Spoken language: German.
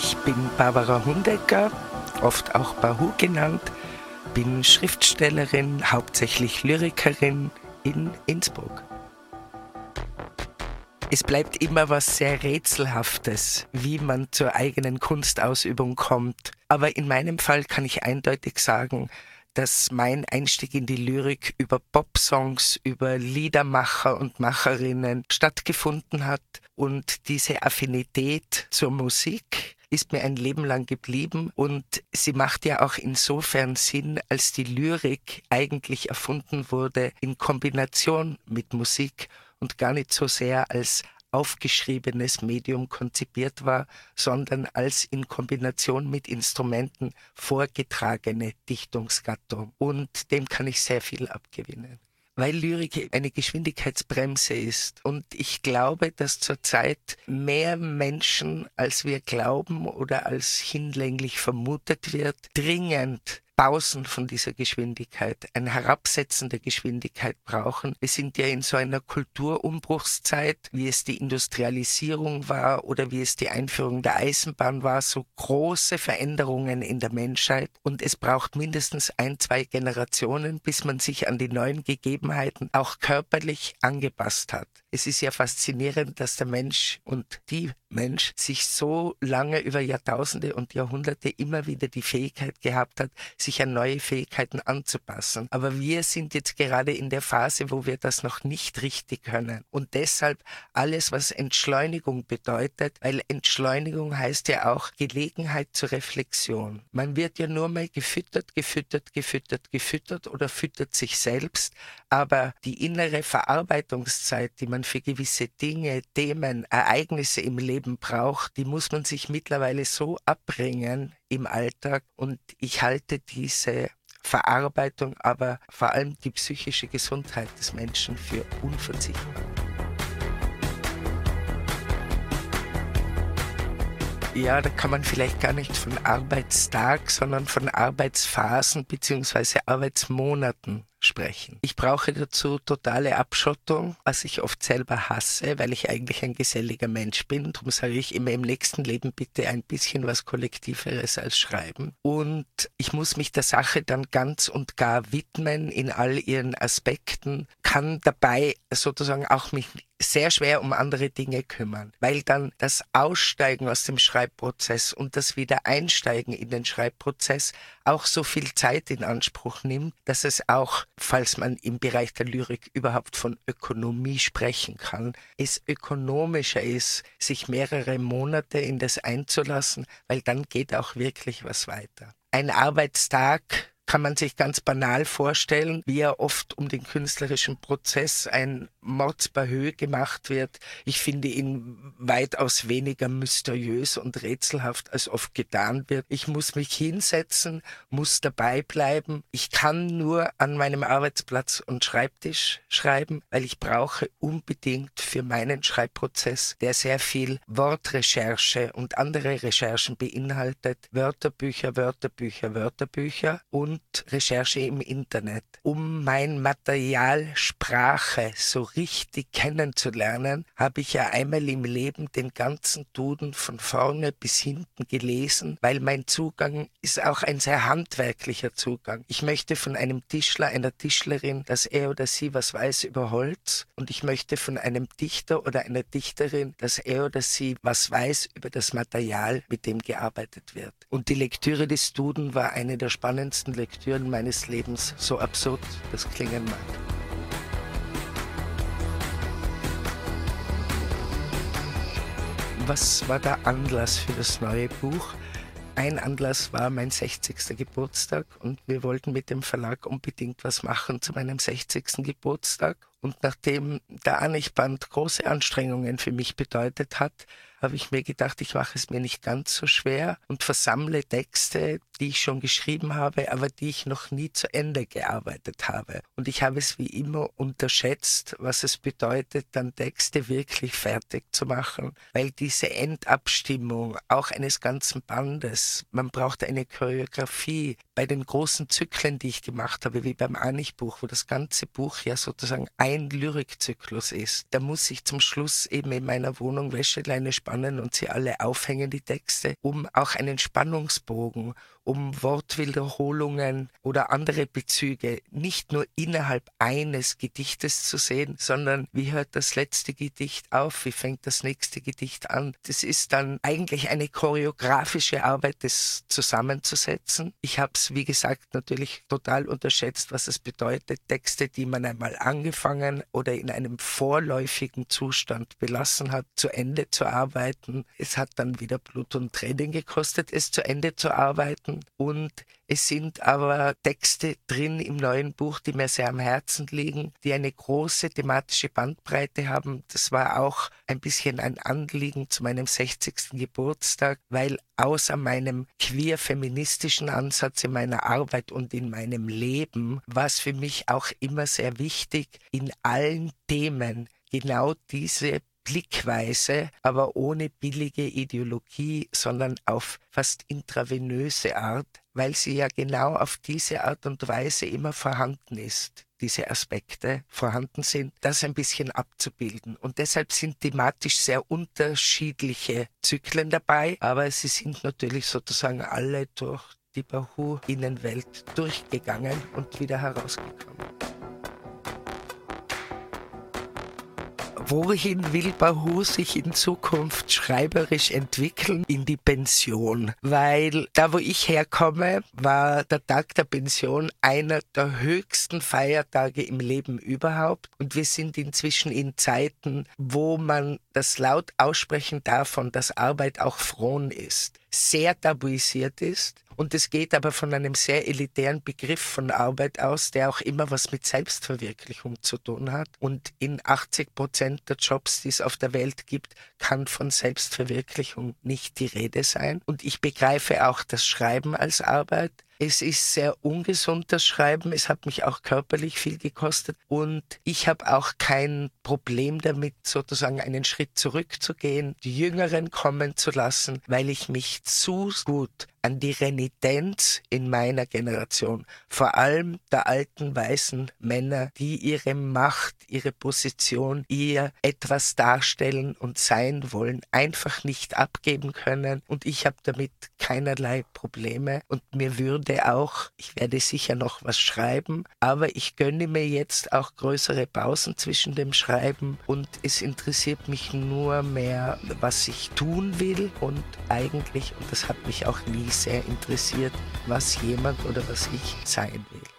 Ich bin Barbara Hundecker, oft auch Bahu genannt, bin Schriftstellerin, hauptsächlich Lyrikerin in Innsbruck. Es bleibt immer was sehr Rätselhaftes, wie man zur eigenen Kunstausübung kommt. Aber in meinem Fall kann ich eindeutig sagen, dass mein Einstieg in die Lyrik über Popsongs, über Liedermacher und Macherinnen stattgefunden hat und diese Affinität zur Musik ist mir ein Leben lang geblieben und sie macht ja auch insofern Sinn, als die Lyrik eigentlich erfunden wurde in Kombination mit Musik und gar nicht so sehr als aufgeschriebenes Medium konzipiert war, sondern als in Kombination mit Instrumenten vorgetragene Dichtungsgattung. Und dem kann ich sehr viel abgewinnen weil Lyrik eine Geschwindigkeitsbremse ist. Und ich glaube, dass zurzeit mehr Menschen, als wir glauben oder als hinlänglich vermutet wird, dringend Pausen von dieser Geschwindigkeit, ein Herabsetzen der Geschwindigkeit brauchen. Wir sind ja in so einer Kulturumbruchszeit, wie es die Industrialisierung war oder wie es die Einführung der Eisenbahn war, so große Veränderungen in der Menschheit und es braucht mindestens ein, zwei Generationen, bis man sich an die neuen Gegebenheiten auch körperlich angepasst hat. Es ist ja faszinierend, dass der Mensch und die Mensch sich so lange über Jahrtausende und Jahrhunderte immer wieder die Fähigkeit gehabt hat, sich an neue Fähigkeiten anzupassen. Aber wir sind jetzt gerade in der Phase, wo wir das noch nicht richtig können. Und deshalb alles, was Entschleunigung bedeutet, weil Entschleunigung heißt ja auch Gelegenheit zur Reflexion. Man wird ja nur mal gefüttert, gefüttert, gefüttert, gefüttert oder füttert sich selbst. Aber die innere Verarbeitungszeit, die man für gewisse Dinge, Themen, Ereignisse im Leben braucht, die muss man sich mittlerweile so abbringen im Alltag. Und ich halte diese Verarbeitung, aber vor allem die psychische Gesundheit des Menschen für unverzichtbar. Ja, da kann man vielleicht gar nicht von Arbeitstag, sondern von Arbeitsphasen bzw. Arbeitsmonaten sprechen. Ich brauche dazu totale Abschottung, was ich oft selber hasse, weil ich eigentlich ein geselliger Mensch bin. Darum sage ich immer im nächsten Leben bitte ein bisschen was Kollektiveres als Schreiben. Und ich muss mich der Sache dann ganz und gar widmen in all ihren Aspekten, kann dabei sozusagen auch mich sehr schwer um andere Dinge kümmern, weil dann das Aussteigen aus dem Schreibprozess und das Wiedereinsteigen in den Schreibprozess auch so viel Zeit in Anspruch nimmt, dass es auch, falls man im Bereich der Lyrik überhaupt von Ökonomie sprechen kann, es ökonomischer ist, sich mehrere Monate in das einzulassen, weil dann geht auch wirklich was weiter. Ein Arbeitstag kann man sich ganz banal vorstellen, wie er oft um den künstlerischen Prozess ein Mordsbahö gemacht wird. Ich finde ihn weitaus weniger mysteriös und rätselhaft, als oft getan wird. Ich muss mich hinsetzen, muss dabei bleiben. Ich kann nur an meinem Arbeitsplatz und Schreibtisch schreiben, weil ich brauche unbedingt für meinen Schreibprozess, der sehr viel Wortrecherche und andere Recherchen beinhaltet, Wörterbücher, Wörterbücher, Wörterbücher und und Recherche im Internet, um mein Material Sprache so richtig kennenzulernen, habe ich ja einmal im Leben den ganzen Duden von vorne bis hinten gelesen, weil mein Zugang ist auch ein sehr handwerklicher Zugang. Ich möchte von einem Tischler, einer Tischlerin, dass er oder sie was weiß über Holz und ich möchte von einem Dichter oder einer Dichterin, dass er oder sie was weiß über das Material, mit dem gearbeitet wird. Und die Lektüre des Duden war eine der spannendsten Lektüren Lektüren meines Lebens, so absurd das klingen mag. Was war der Anlass für das neue Buch? Ein Anlass war mein 60. Geburtstag und wir wollten mit dem Verlag unbedingt was machen zu meinem 60. Geburtstag. Und nachdem der Anichband große Anstrengungen für mich bedeutet hat, habe ich mir gedacht, ich mache es mir nicht ganz so schwer und versammle Texte, die ich schon geschrieben habe, aber die ich noch nie zu Ende gearbeitet habe. Und ich habe es wie immer unterschätzt, was es bedeutet, dann Texte wirklich fertig zu machen, weil diese Endabstimmung auch eines ganzen Bandes, man braucht eine Choreografie. Bei den großen Zyklen, die ich gemacht habe, wie beim Anichbuch, wo das ganze Buch ja sozusagen ein Lyrikzyklus ist, da muss ich zum Schluss eben in meiner Wohnung Wäscheleine spannen und sie alle aufhängen, die Texte, um auch einen Spannungsbogen, um Wortwiederholungen oder andere Bezüge nicht nur innerhalb eines Gedichtes zu sehen, sondern wie hört das letzte Gedicht auf, wie fängt das nächste Gedicht an. Das ist dann eigentlich eine choreografische Arbeit, das zusammenzusetzen. Ich habe es, wie gesagt, natürlich total unterschätzt, was es bedeutet, Texte, die man einmal angefangen oder in einem vorläufigen Zustand belassen hat, zu Ende zu arbeiten. Es hat dann wieder Blut und Tränen gekostet, es zu Ende zu arbeiten und es sind aber Texte drin im neuen Buch, die mir sehr am Herzen liegen, die eine große thematische Bandbreite haben. Das war auch ein bisschen ein Anliegen zu meinem 60. Geburtstag, weil außer meinem queer-feministischen Ansatz in meiner Arbeit und in meinem Leben war es für mich auch immer sehr wichtig, in allen Themen genau diese Blickweise, aber ohne billige Ideologie, sondern auf fast intravenöse Art, weil sie ja genau auf diese Art und Weise immer vorhanden ist diese Aspekte vorhanden sind, das ein bisschen abzubilden. Und deshalb sind thematisch sehr unterschiedliche Zyklen dabei, aber sie sind natürlich sozusagen alle durch die Bahu-Innenwelt durchgegangen und wieder herausgekommen. Wohin will Bahu sich in Zukunft schreiberisch entwickeln? In die Pension. Weil da, wo ich herkomme, war der Tag der Pension einer der höchsten Feiertage im Leben überhaupt. Und wir sind inzwischen in Zeiten, wo man das laut aussprechen davon, dass Arbeit auch frohen ist, sehr tabuisiert ist und es geht aber von einem sehr elitären Begriff von Arbeit aus, der auch immer was mit Selbstverwirklichung zu tun hat. Und in 80 Prozent der Jobs, die es auf der Welt gibt, kann von Selbstverwirklichung nicht die Rede sein. Und ich begreife auch das Schreiben als Arbeit. Es ist sehr ungesund, das Schreiben. Es hat mich auch körperlich viel gekostet. Und ich habe auch kein Problem damit, sozusagen einen Schritt zurückzugehen, die Jüngeren kommen zu lassen, weil ich mich zu gut an die Renitenz in meiner Generation, vor allem der alten weißen Männer, die ihre Macht, ihre Position, ihr etwas darstellen und sein wollen, einfach nicht abgeben können. Und ich habe damit keinerlei Probleme. Und mir würde auch, ich werde sicher noch was schreiben, aber ich gönne mir jetzt auch größere Pausen zwischen dem Schreiben und es interessiert mich nur mehr, was ich tun will und eigentlich, und das hat mich auch nie sehr interessiert, was jemand oder was ich sein will.